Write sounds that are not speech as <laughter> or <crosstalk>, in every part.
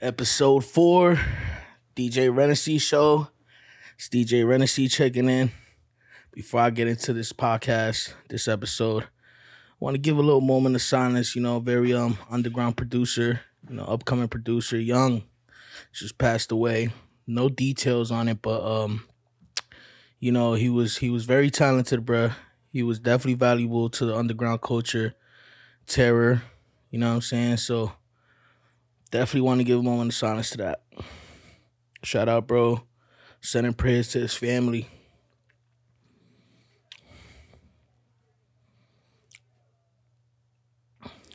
episode four, DJ Rennessy show. It's DJ Rennessy checking in. Before I get into this podcast, this episode, I want to give a little moment of silence. You know, very um underground producer, you know, upcoming producer, young, just passed away. No details on it, but um, you know, he was he was very talented, bruh. He was definitely valuable to the underground culture, terror. You know what I'm saying? So definitely want to give a moment of silence to that. Shout out, bro. Sending prayers to his family.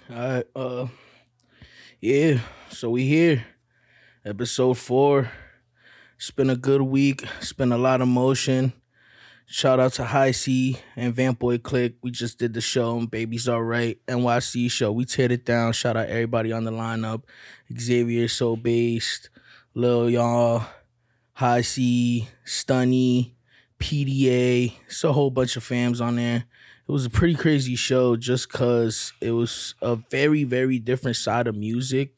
All right, uh, yeah. So we here, episode four. It's been a good week. It's been a lot of motion. Shout out to High C and Vamp Boy Click. We just did the show. Baby's all right. NYC show. We teared it down. Shout out everybody on the lineup. Xavier So Based, Lil Y'all, High C, Stunny, PDA. It's a whole bunch of fams on there. It was a pretty crazy show just cause it was a very, very different side of music.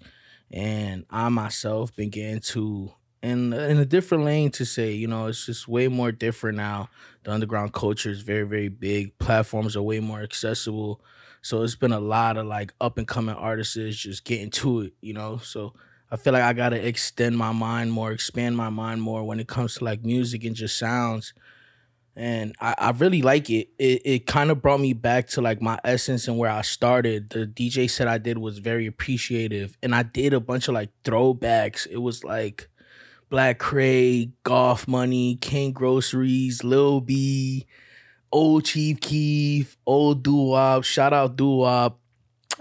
And I myself began to in in a different lane to say, you know, it's just way more different now. The underground culture is very, very big. Platforms are way more accessible. So it's been a lot of like up and coming artists just getting to it, you know. So I feel like I gotta extend my mind more, expand my mind more when it comes to like music and just sounds. And I, I really like it. It it kind of brought me back to like my essence and where I started. The DJ set I did was very appreciative. And I did a bunch of like throwbacks. It was like Black Kray, Goth Money, King Groceries, Lil B, Old Chief Keef, Old Doo Shout out Doo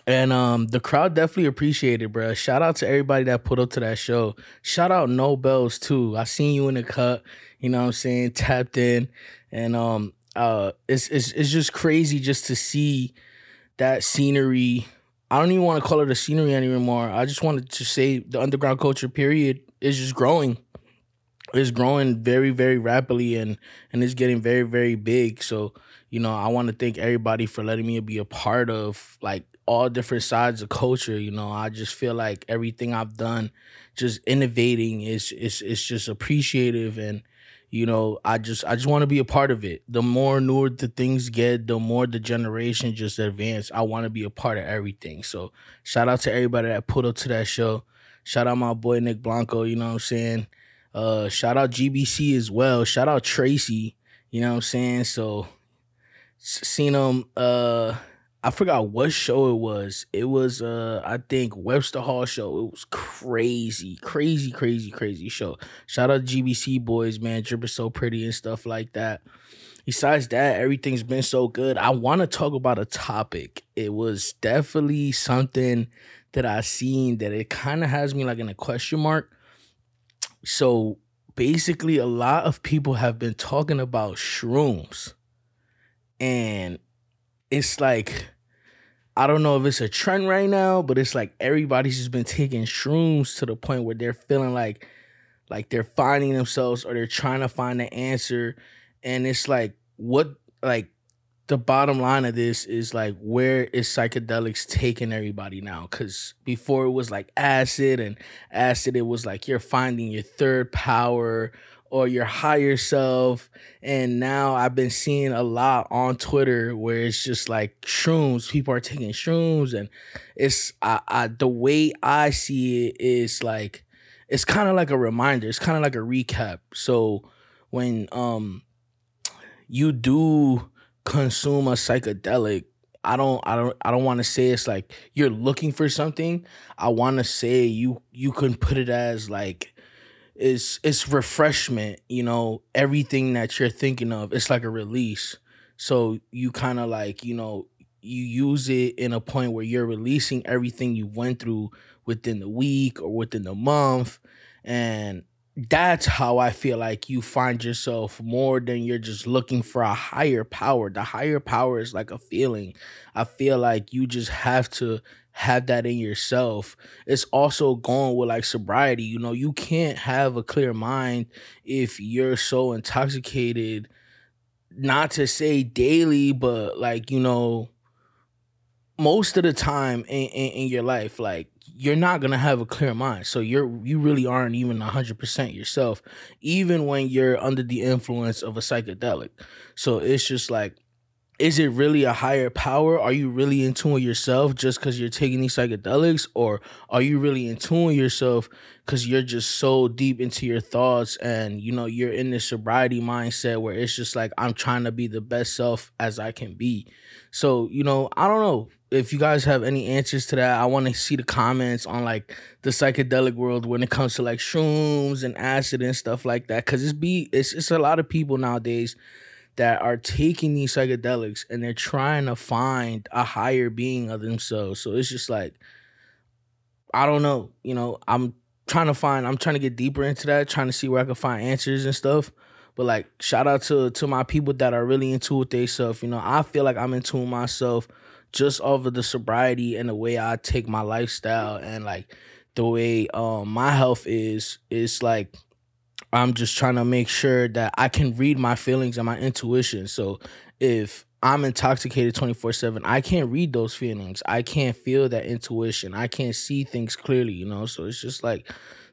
And um, the crowd definitely appreciated, bro. Shout out to everybody that put up to that show. Shout out No Bells too. I seen you in the cut. You know what I'm saying? Tapped in, and um, uh, it's it's it's just crazy just to see that scenery. I don't even want to call it a scenery anymore. I just wanted to say the underground culture period is just growing. It's growing very, very rapidly and and it's getting very, very big. So, you know, I want to thank everybody for letting me be a part of like all different sides of culture. You know, I just feel like everything I've done, just innovating is is is just appreciative and you know i just i just want to be a part of it the more newer the things get the more the generation just advance i want to be a part of everything so shout out to everybody that put up to that show Shout out my boy Nick Blanco, you know what I'm saying? Uh shout out GBC as well. Shout out Tracy, you know what I'm saying? So seen him uh I forgot what show it was. It was uh I think Webster Hall show. It was crazy, crazy, crazy, crazy show. Shout out GBC boys, man. Drip is so pretty and stuff like that. Besides that, everything's been so good. I want to talk about a topic. It was definitely something that I've seen that it kind of has me like in a question mark. So basically, a lot of people have been talking about shrooms, and it's like I don't know if it's a trend right now, but it's like everybody's just been taking shrooms to the point where they're feeling like like they're finding themselves or they're trying to find the answer and it's like what like the bottom line of this is like where is psychedelics taking everybody now? Because before it was like acid and acid it was like you're finding your third power or your higher self. And now i've been seeing a lot on twitter where it's just like shrooms people are taking shrooms and it's I, I the way i see it is like it's kind of like a reminder it's kind of like a recap. So when um you do consume a psychedelic I don't I don't I don't want to say it's like you're looking for something. I want to say you you can put it as like it's it's refreshment, you know, everything that you're thinking of, it's like a release. So you kind of like, you know, you use it in a point where you're releasing everything you went through within the week or within the month and that's how I feel like you find yourself more than you're just looking for a higher power. The higher power is like a feeling. I feel like you just have to have that in yourself. It's also going with like sobriety. You know, you can't have a clear mind if you're so intoxicated, not to say daily, but like, you know, most of the time in, in, in your life, like you're not gonna have a clear mind. So you're you really aren't even hundred percent yourself, even when you're under the influence of a psychedelic. So it's just like is it really a higher power? Are you really in tune with yourself just because you're taking these psychedelics? Or are you really in tune with yourself because you're just so deep into your thoughts and you know you're in this sobriety mindset where it's just like I'm trying to be the best self as I can be. So, you know, I don't know if you guys have any answers to that. I want to see the comments on like the psychedelic world when it comes to like shrooms and acid and stuff like that. Cause it's be it's it's a lot of people nowadays that are taking these psychedelics and they're trying to find a higher being of themselves. So it's just like, I don't know, you know, I'm trying to find, I'm trying to get deeper into that, trying to see where I can find answers and stuff. But like, shout out to to my people that are really into with they. You know, I feel like I'm into myself just off of the sobriety and the way I take my lifestyle and like the way um my health is. It's like I'm just trying to make sure that I can read my feelings and my intuition. So if I'm intoxicated 24 7, I can't read those feelings. I can't feel that intuition. I can't see things clearly, you know? So it's just like,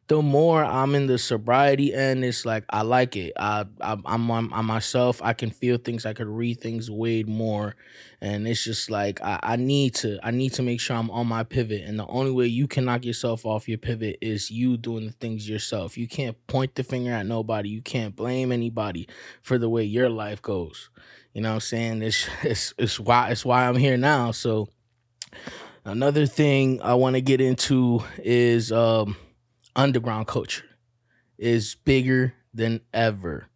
the more I'm in the sobriety end, it's like I like it. I, I I'm on, on myself. I can feel things. I could read things way more, and it's just like I, I need to. I need to make sure I'm on my pivot. And the only way you can knock yourself off your pivot is you doing the things yourself. You can't point the finger at nobody. You can't blame anybody for the way your life goes. You know what I'm saying? It's <laughs> it's it's why it's why I'm here now. So another thing I want to get into is um underground culture is bigger than ever.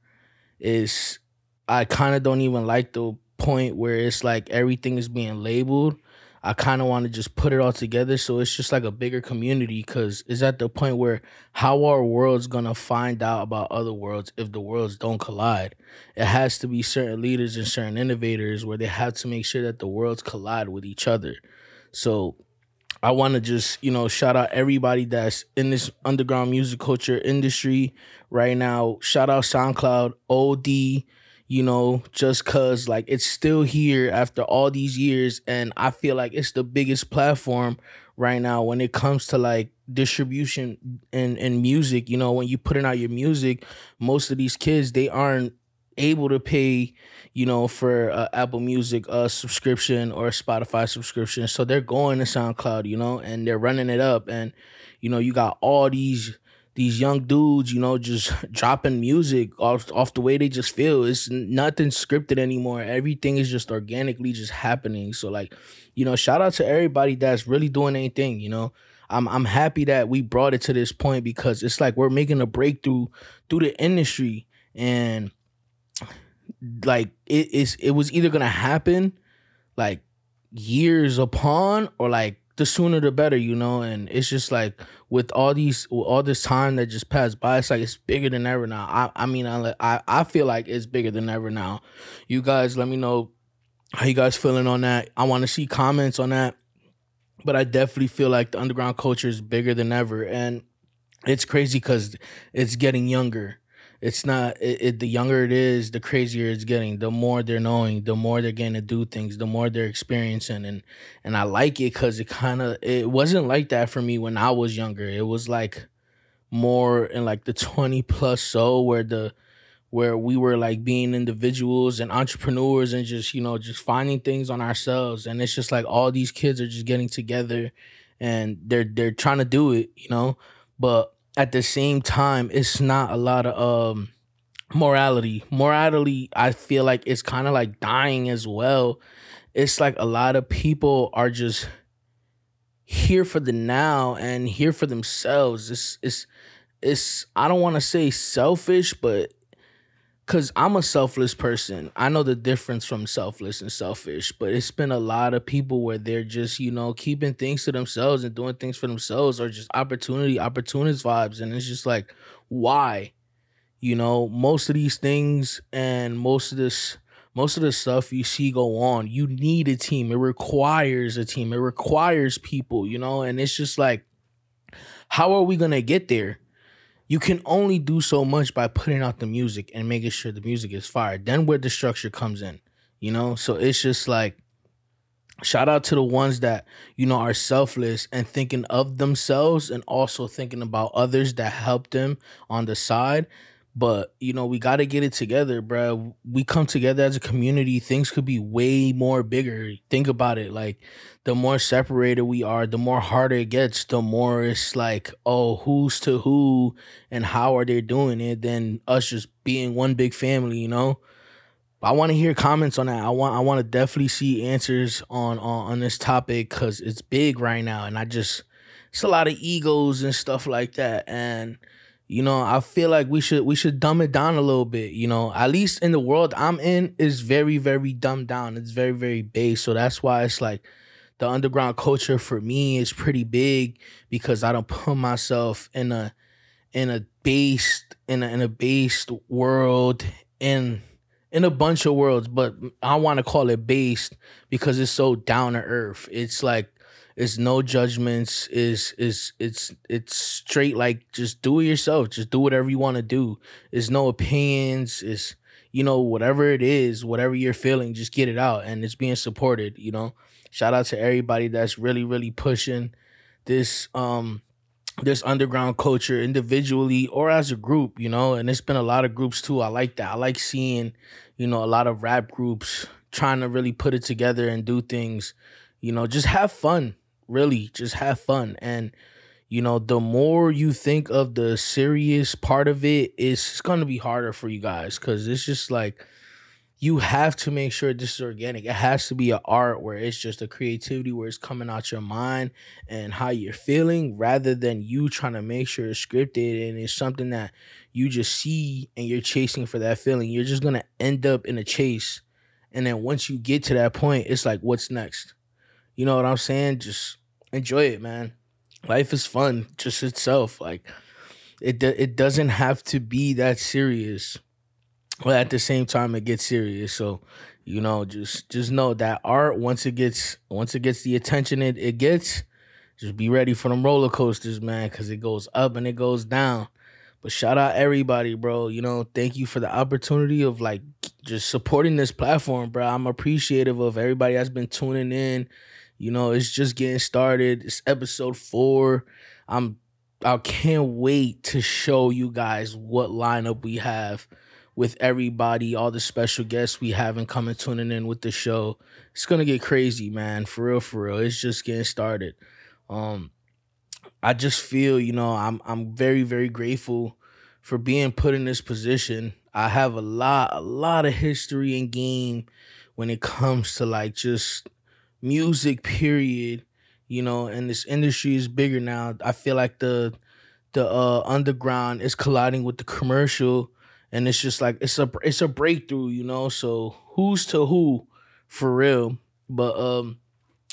Is I kind of don't even like the point where it's like everything is being labeled. I kind of want to just put it all together so it's just like a bigger community because it's at the point where how are worlds gonna find out about other worlds if the worlds don't collide? It has to be certain leaders and certain innovators where they have to make sure that the worlds collide with each other. So I want to just, you know, shout out everybody that's in this underground music culture industry right now. Shout out SoundCloud, OD, you know, just cuz like it's still here after all these years and I feel like it's the biggest platform right now when it comes to like distribution and and music, you know, when you putting out your music, most of these kids they aren't able to pay you know, for uh, Apple Music uh, subscription or Spotify subscription. So they're going to SoundCloud, you know, and they're running it up. And, you know, you got all these these young dudes, you know, just <laughs> dropping music off off the way they just feel. It's nothing scripted anymore. Everything is just organically just happening. So like, you know, shout out to everybody that's really doing anything, you know. I'm I'm happy that we brought it to this point because it's like we're making a breakthrough through the industry and like it is it was either gonna happen like years upon or like the sooner the better, you know. And it's just like with all these all this time that just passed by, it's like it's bigger than ever now. I I mean I I, I feel like it's bigger than ever now. You guys let me know how you guys feeling on that. I want to see comments on that. But I definitely feel like the underground culture is bigger than ever. And it's crazy because it's getting younger it's not it, it, the younger it is the crazier it's getting the more they're knowing the more they're getting to do things the more they're experiencing and and i like it because it kind of it wasn't like that for me when i was younger. It was like more in like the 20 plus so where the where we were like being individuals and entrepreneurs and just you know just finding things on ourselves. And it's just like all these kids are just getting together and they're they're trying to do it you know? But at the same time, it's not a lot of um morality. Morality, I feel like it's kind of like dying as well. It's like a lot of people are just here for the now and here for themselves. It's it's it's I don't want to say selfish, but Cause I'm a selfless person. I know the difference from selfless and selfish, but it's been a lot of people where they're just, you know, keeping things to themselves and doing things for themselves or just opportunity, opportunist vibes. And it's just like, why? You know, most of these things and most of this most of the stuff you see go on, you need a team. It requires a team. It requires people, you know, and it's just like, how are we gonna get there? You can only do so much by putting out the music and making sure the music is fire. Then where the structure comes in, you know? So it's just like shout out to the ones that you know are selfless and thinking of themselves and also thinking about others that help them on the side but you know we got to get it together bro we come together as a community things could be way more bigger think about it like the more separated we are the more harder it gets the more it's like oh who's to who and how are they doing it than us just being one big family you know I want to hear comments on that. I want I want to definitely see answers on on, on this topic because it's big right now, and I just it's a lot of egos and stuff like that. And you know, I feel like we should we should dumb it down a little bit. You know, at least in the world I'm in is very very dumbed down. It's very very base. So that's why it's like the underground culture for me is pretty big because I don't put myself in a in a based in a in a based world in in a bunch of worlds, but I want to call it based because it's so down to earth. It's like it's no judgments. Is is it's it's straight like just do it yourself. Just do whatever you want to do. It's no opinions. It's you know whatever it is, whatever you're feeling, just get it out, and it's being supported. You know, shout out to everybody that's really really pushing this um this underground culture individually or as a group, you know, and it's been a lot of groups too. I like that. I like seeing you know, a lot of rap groups trying to really put it together and do things, you know, just have fun, really, just have fun. And, you know, the more you think of the serious part of it, it's going to be harder for you guys because it's just like, you have to make sure this is organic. It has to be an art where it's just a creativity where it's coming out your mind and how you're feeling rather than you trying to make sure it's scripted and it's something that you just see and you're chasing for that feeling. You're just going to end up in a chase. And then once you get to that point, it's like, what's next? You know what I'm saying? Just enjoy it, man. Life is fun just itself. Like, it, it doesn't have to be that serious but at the same time it gets serious so you know just just know that art once it gets once it gets the attention it, it gets just be ready for them roller coasters man because it goes up and it goes down but shout out everybody bro you know thank you for the opportunity of like just supporting this platform bro i'm appreciative of everybody that's been tuning in you know it's just getting started it's episode four i'm i can't wait to show you guys what lineup we have with everybody, all the special guests we have and coming tuning in with the show. It's gonna get crazy, man. For real, for real. It's just getting started. Um, I just feel, you know, I'm I'm very, very grateful for being put in this position. I have a lot, a lot of history in game when it comes to like just music, period. You know, and this industry is bigger now. I feel like the the uh, underground is colliding with the commercial and it's just like it's a it's a breakthrough, you know. So who's to who, for real. But um,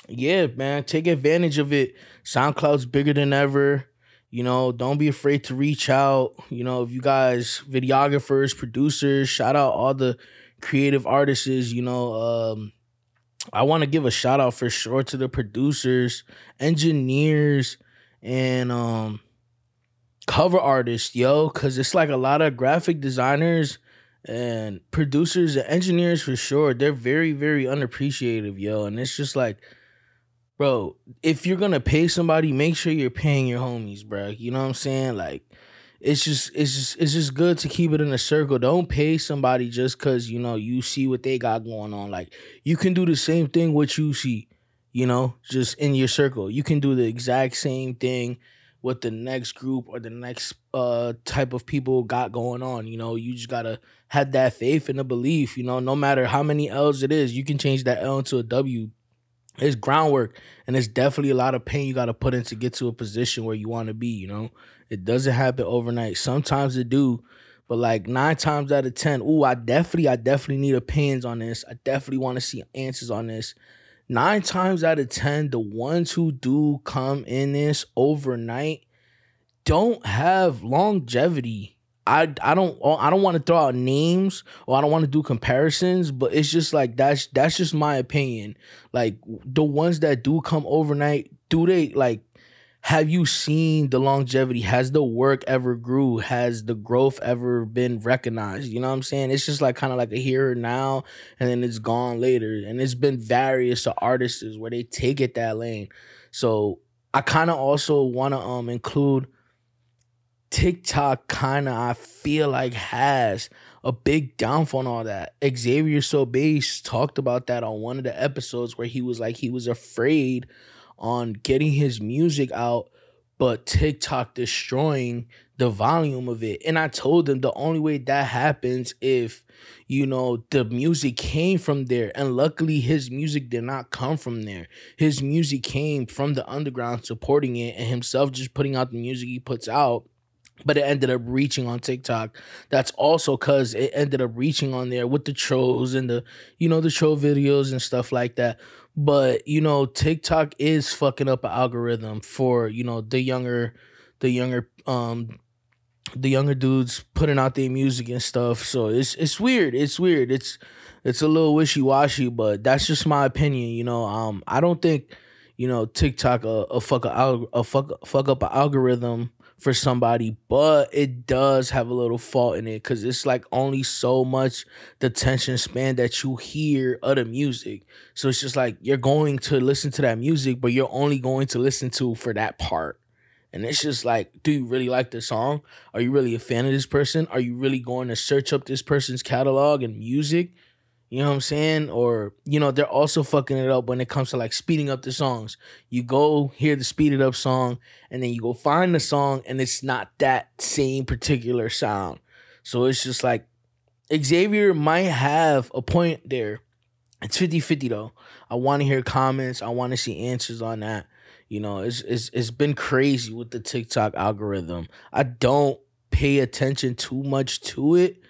yeah, man, take advantage of it. SoundCloud's bigger than ever. You know, don't be afraid to reach out. You know, if you guys, videographers, producers, shout out all the creative artists. You know, um, I want to give a shout out for sure to the producers, engineers, and um cover artists, yo, because it's like a lot of graphic designers and producers and engineers for sure. They're very, very unappreciative, yo. And it's just like, bro, if you're gonna pay somebody, make sure you're paying your homies, bro. You know what I'm saying? Like, it's just it's just it's just good to keep it in a circle. Don't pay somebody just cause you know you see what they got going on. Like you can do the same thing what you see, you know, just in your circle. You can do the exact same thing what the next group or the next uh type of people got going on. You know, you just gotta have that faith and the belief. You know, no matter how many L's it is, you can change that L into a W. It's groundwork, and it's definitely a lot of pain you gotta put in to get to a position where you want to be. You know, it doesn't happen overnight. Sometimes it do, but like nine times out of ten, ooh, I definitely, I definitely need opinions on this. I definitely want to see answers on this nine times out of ten, the ones who do come in this overnight don't have longevity. I I don't oh, I don't want to throw out names or I don't want to do comparisons, but it's just like that's that's just my opinion. Like the ones that do come overnight, do they like have you seen the longevity? Has the work ever grew? Has the growth ever been recognized? You know what I'm saying? It's just like kind of like a here now and then it's gone later. And it's been various artists where they take it that lane. So I kind of also want to um include TikTok kind of I feel like has a big downfall on all that. Xavier Sobase talked about that on one of the episodes where he was like he was afraid on getting his music out, but TikTok destroying the volume of it. And I told them the only way that happens if you know the music came from there and luckily his music did not come from there his music came from the underground supporting it and himself just putting out the music he puts out but it ended up reaching on TikTok. That's also because it ended up reaching on there with the trolls and the, you know, the troll videos and stuff like that. But you know, TikTok is fucking up an algorithm for you know the younger, the younger, um, the younger dudes putting out their music and stuff. So it's it's weird. It's weird. It's it's a little wishy washy, but that's just my opinion. You know, um, I don't think you know TikTok a, a fuck a, a fuck fuck up an algorithm for somebody, but it does have a little fault in it because it's like only so much the tension span that you hear of the music. So it's just like you're going to listen to that music, but you're only going to listen to for that part. And it's just like, do you really like the song? Are you really a fan of this person? Are you really going to search up this person's catalog and music? You know what I'm saying? Or, you know, they're also fucking it up when it comes to like speeding up the songs. You go hear the speeded up song and then you go find the song and it's not that same particular sound. So it's just like Xavier might have a point there. It's 50-50 though. I want to hear comments. I want to see answers on that. You know, it's it's it's been crazy with the TikTok algorithm. I don't pay attention too much to it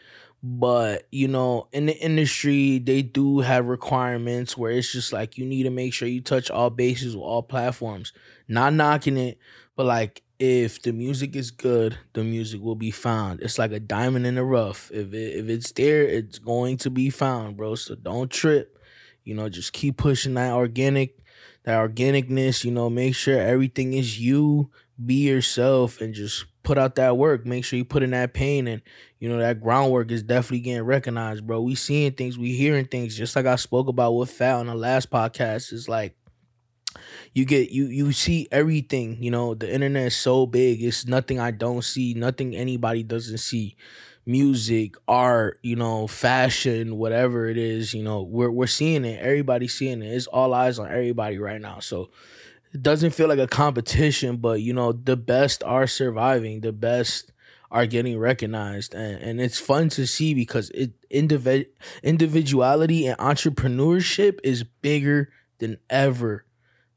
but you know in the industry they do have requirements where it's just like you need to make sure you touch all bases with all platforms. Not knocking it but like if the music is good the music will be found. It's like a diamond in the rough. If it, if it's there it's going to be found bro. So don't trip. You know just keep pushing that organic that organicness you know make sure everything is you be yourself and just put out that work. Make sure you put in that pain and you know that groundwork is definitely getting recognized, bro. We seeing things, we hearing things. Just like I spoke about with Fat on the last podcast, is like you get you you see everything. You know the internet is so big. It's nothing I don't see. Nothing anybody doesn't see. Music, art, you know, fashion, whatever it is, you know, we're we're seeing it. Everybody's seeing it. It's all eyes on everybody right now. So it doesn't feel like a competition, but you know, the best are surviving, the best are getting recognized. And, and it's fun to see because it individ, individuality and entrepreneurship is bigger than ever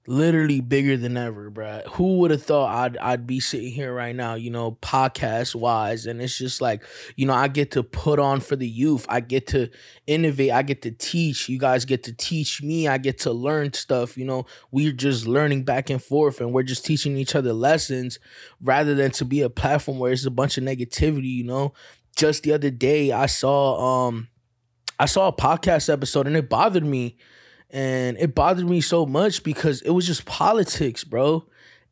literally bigger than ever, bro. Who would have thought I'd I'd be sitting here right now, you know, podcast wise, and it's just like, you know, I get to put on for the youth. I get to innovate. I get to teach. You guys get to teach me. I get to learn stuff. You know, we're just learning back and forth, and we're just teaching each other lessons, rather than to be a platform where it's a bunch of negativity. You know, just the other day I saw um I saw a podcast episode and it bothered me and it bothered me so much because it was just politics, bro.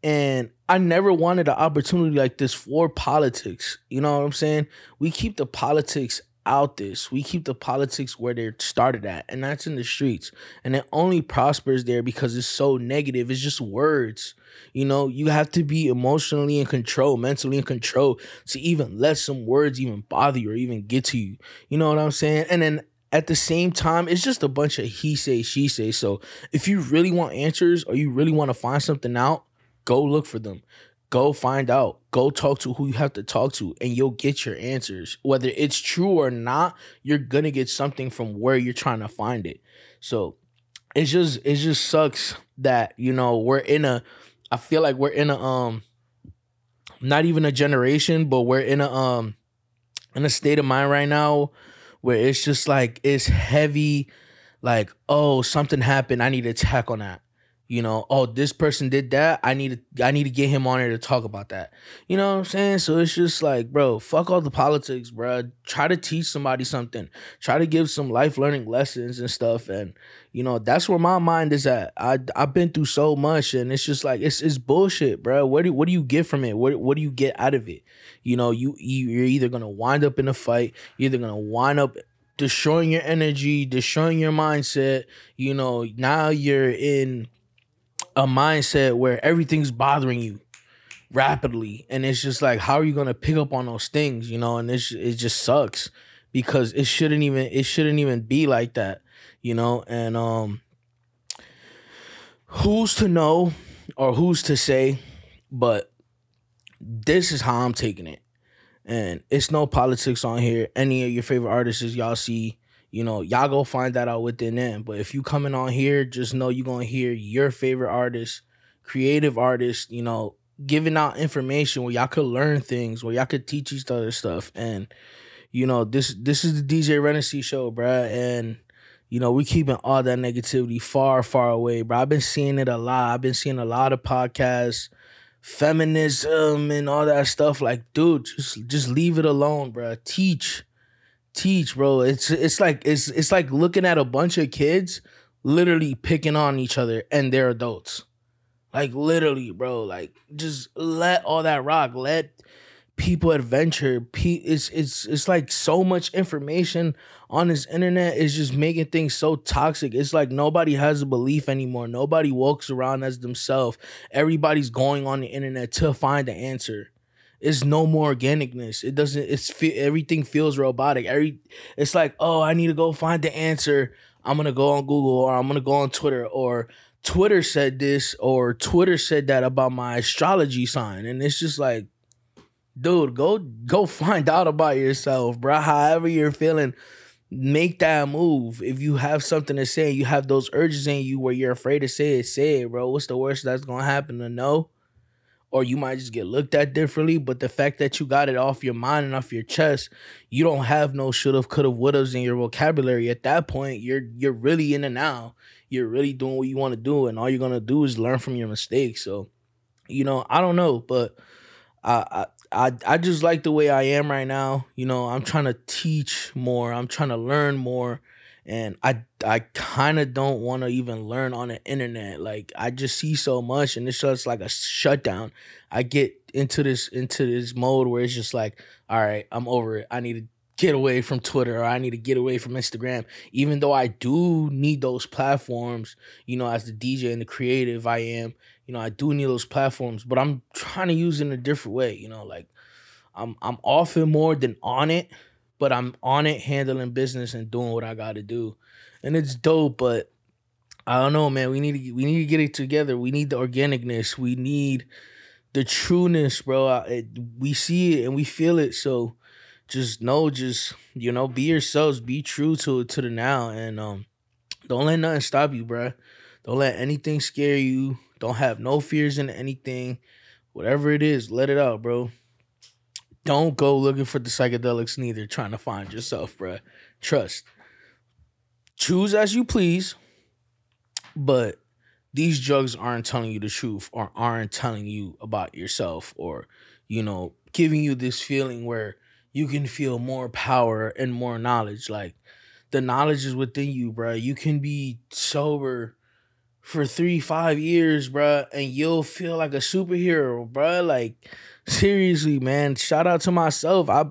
And I never wanted an opportunity like this for politics. You know what I'm saying? We keep the politics out this. We keep the politics where they're started at, and that's in the streets. And it only prospers there because it's so negative. It's just words. You know, you have to be emotionally in control, mentally in control to even let some words even bother you or even get to you. You know what I'm saying? And then at the same time, it's just a bunch of he say, she say. So if you really want answers or you really want to find something out, go look for them. Go find out. Go talk to who you have to talk to, and you'll get your answers. Whether it's true or not, you're gonna get something from where you're trying to find it. So it's just it just sucks that, you know, we're in a I feel like we're in a um not even a generation, but we're in a um in a state of mind right now where it's just like it's heavy, like, oh, something happened. I need to attack on that. you know, oh, this person did that. I need to I need to get him on here to talk about that. You know what I'm saying? So it's just like, bro, fuck all the politics, bro. Try to teach somebody something. Try to give some life learning lessons and stuff. And you know, that's where my mind is at. I I've been through so much, and it's just like it's it's bullshit, bro. What do what do you get from it? What what do you get out of it? You know, you you're either gonna wind up in a fight, you're either gonna wind up destroying your energy, destroying your mindset. You know, now you're in a mindset where everything's bothering you rapidly and it's just like how are you to pick up on those things you know and it's, it just sucks because it shouldn't even it shouldn't even be like that you know and um who's to know or who's to say but this is how i'm taking it and it's no politics on here any of your favorite artists y'all see you know, y'all go find that out within them. But if you coming on here, just know you're gonna hear your favorite artist, creative artist, you know, giving out information where y'all could learn things, where y'all could teach each other stuff. And, you know, this this is the DJ Rennessy show, bruh. And you know, we keeping all that negativity far, far away, bro. I've been seeing it a lot. I've been seeing a lot of podcasts, feminism and all that stuff. Like, dude, just just leave it alone, bro. Teach teach, bro. It's it's like it's it's like looking at a bunch of kids literally picking on each other and they're adults. Like literally, bro. Like just let all that rock. Let people adventure. It's it's it's like so much information on this internet is just making things so toxic. It's like nobody has a belief anymore. Nobody walks around as themselves. Everybody's going on the internet to find the answer it's no more organicness. It doesn't. It's everything feels robotic. Every it's like, oh, I need to go find the answer. I'm gonna go on Google or I'm gonna go on Twitter or Twitter said this or Twitter said that about my astrology sign, and it's just like, dude, go go <laughs> find out about yourself, bro. However you're feeling, make that move. If you have something to say, you have those urges in you where you're afraid to say it, say it, bro. What's the worst that's gonna happen? To know or you might just get looked at differently. But the fact that you got it off your mind and off your chest, you don't have no should have, could have, would have in your vocabulary. At that point, you're you're really in the now. You're really doing what you want to do, and all you're gonna do is learn from your mistakes. So, you know, I don't know, but I I I, I just like the way I am right now. You know, I'm trying to teach more. I'm trying to learn more and I I kind of don't want to even learn on the internet. Like I just see so much, and it's just like a shutdown. I get into this into this mode where it's just like, all right, I'm over it. I need to get away from Twitter or I need to get away from Instagram. Even though I do need those platforms, you know, as the DJ and the creative I am, you know, I do need those platforms, but I'm trying to use it in a different way. You know, like I'm I'm often more than on it but I'm on it handling business and doing what I got to do. And it's dope, but I don't know, man. We need to we need to get it together. We need the organicness. We need the trueness, bro. It, we see it and we feel it. So just know, just you know, be yourselves. Be true to to the now, and um, don't let nothing stop you, bro. Don't let anything scare you. Don't have no fears in anything. Whatever it is, let it out, bro. Don't go looking for the psychedelics neither, trying to find yourself, bruh. Trust. Choose as you please, but these drugs aren't telling you the truth or aren't telling you about yourself or, you know, giving you this feeling where you can feel more power and more knowledge. Like the knowledge is within you, bruh. You can be sober for three, five years, bruh, and you'll feel like a superhero, bruh. Like seriously, man, shout out to myself. I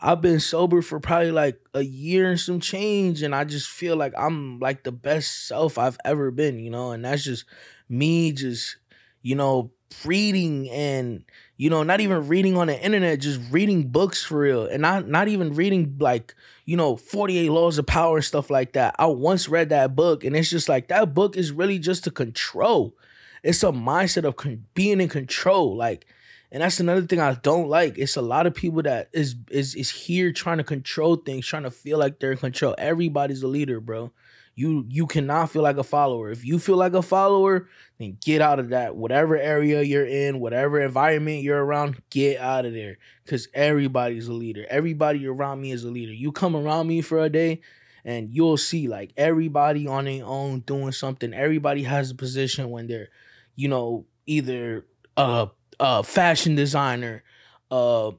I've been sober for probably like a year and some change, and I just feel like I'm like the best self I've ever been, you know, and that's just me just, you know, reading and you know, not even reading on the internet, just reading books for real. And not not even reading like, you know, 48 laws of power and stuff like that. I once read that book and it's just like that book is really just to control. It's a mindset of con- being in control. Like and that's another thing I don't like. It's a lot of people that is is is here trying to control things, trying to feel like they're in control. Everybody's a leader, bro. You you cannot feel like a follower. If you feel like a follower, then get out of that. Whatever area you're in, whatever environment you're around, get out of there. Cause everybody's a leader. Everybody around me is a leader. You come around me for a day and you'll see like everybody on their own doing something. Everybody has a position when they're, you know, either a, a fashion designer, a,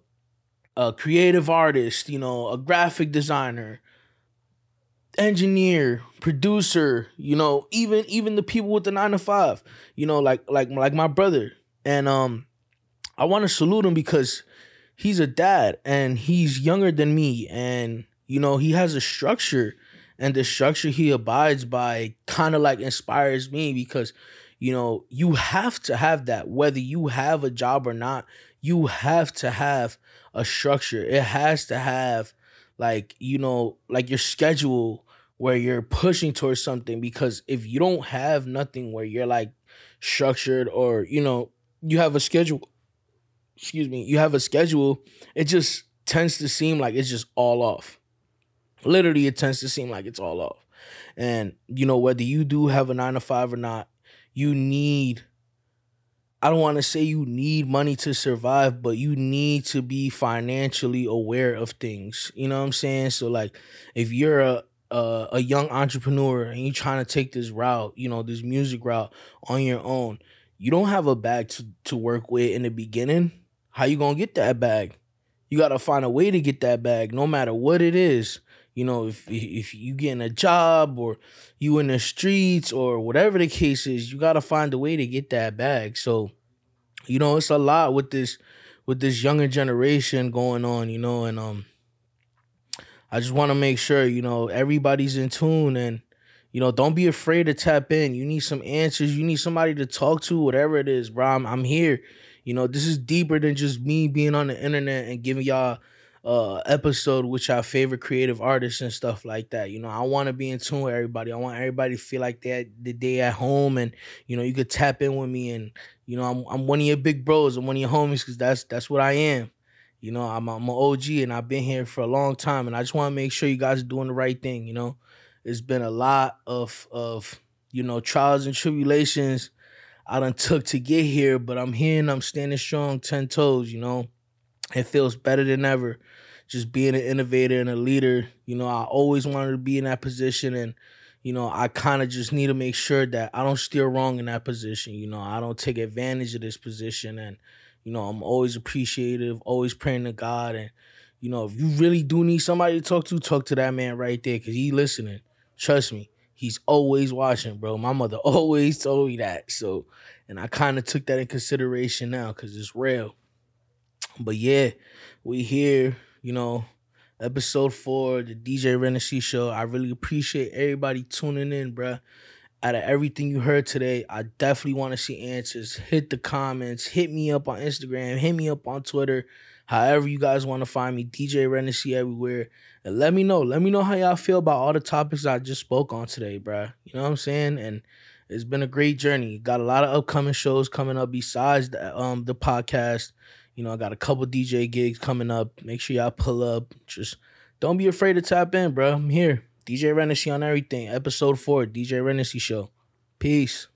a creative artist, you know, a graphic designer, engineer, producer, you know, even even the people with the 9 to 5, you know, like like like my brother. And um I want to salute him because he's a dad and he's younger than me and you know, he has a structure and the structure he abides by kind of like inspires me because you know, you have to have that whether you have a job or not. You have to have a structure. It has to have like, you know, like your schedule where you're pushing towards something because if you don't have nothing where you're like structured or you know you have a schedule excuse me you have a schedule it just tends to seem like it's just all off literally it tends to seem like it's all off and you know whether you do have a 9 to 5 or not you need I don't want to say you need money to survive, but you need to be financially aware of things. You know what I'm saying? So like if you're a uh, a young entrepreneur and you're trying to take this route, you know, this music route on your own, you don't have a bag to, to work with in the beginning. How you gonna get that bag? You gotta find a way to get that bag, no matter what it is. You know, if if you getting a job or you in the streets or whatever the case is, you gotta find a way to get that bag. So, you know, it's a lot with this with this younger generation going on, you know, and um I just want to make sure, you know, everybody's in tune and, you know, don't be afraid to tap in. You need some answers. You need somebody to talk to, whatever it is, bro. I'm, I'm here. You know, this is deeper than just me being on the internet and giving y'all uh episode with our favorite creative artists and stuff like that. You know, I want to be in tune with everybody. I want everybody to feel like they the day at home and you know, you could tap in with me and you know, I'm I'm one of your big bros. I'm one of your homies cuz that's that's what I am. You know, I'm, I'm an OG and I've been here for a long time, and I just want to make sure you guys are doing the right thing. You know, it's been a lot of of you know trials and tribulations I done took to get here, but I'm here and I'm standing strong, ten toes. You know, it feels better than ever. Just being an innovator and a leader. You know, I always wanted to be in that position, and you know, I kind of just need to make sure that I don't steer wrong in that position. You know, I don't take advantage of this position and you know, I'm always appreciative, always praying to God. And, you know, if you really do need somebody to talk to, talk to that man right there because he listening. Trust me, he's always watching, bro. My mother <laughs> always told me that. So, and I kind of took that in consideration now because it's real. But yeah, we here, you know, episode four, the DJ Rennessy show. I really appreciate everybody tuning in, bro out of everything you heard today, I definitely want to see answers. Hit the comments, hit me up on Instagram, hit me up on Twitter, however you guys want to find me, DJ Rennessy everywhere. And let me know. Let me know how y'all feel about all the topics I just spoke on today, bruh. You know what I'm saying? And it's been a great journey. Got a lot of upcoming shows coming up besides the, um the podcast. You know, I got a couple DJ gigs coming up. Make sure y'all pull up. Just don't be afraid to tap in, bro. I'm here. DJ Rennessy on everything. Episode four, DJ Rennessy Show. Peace.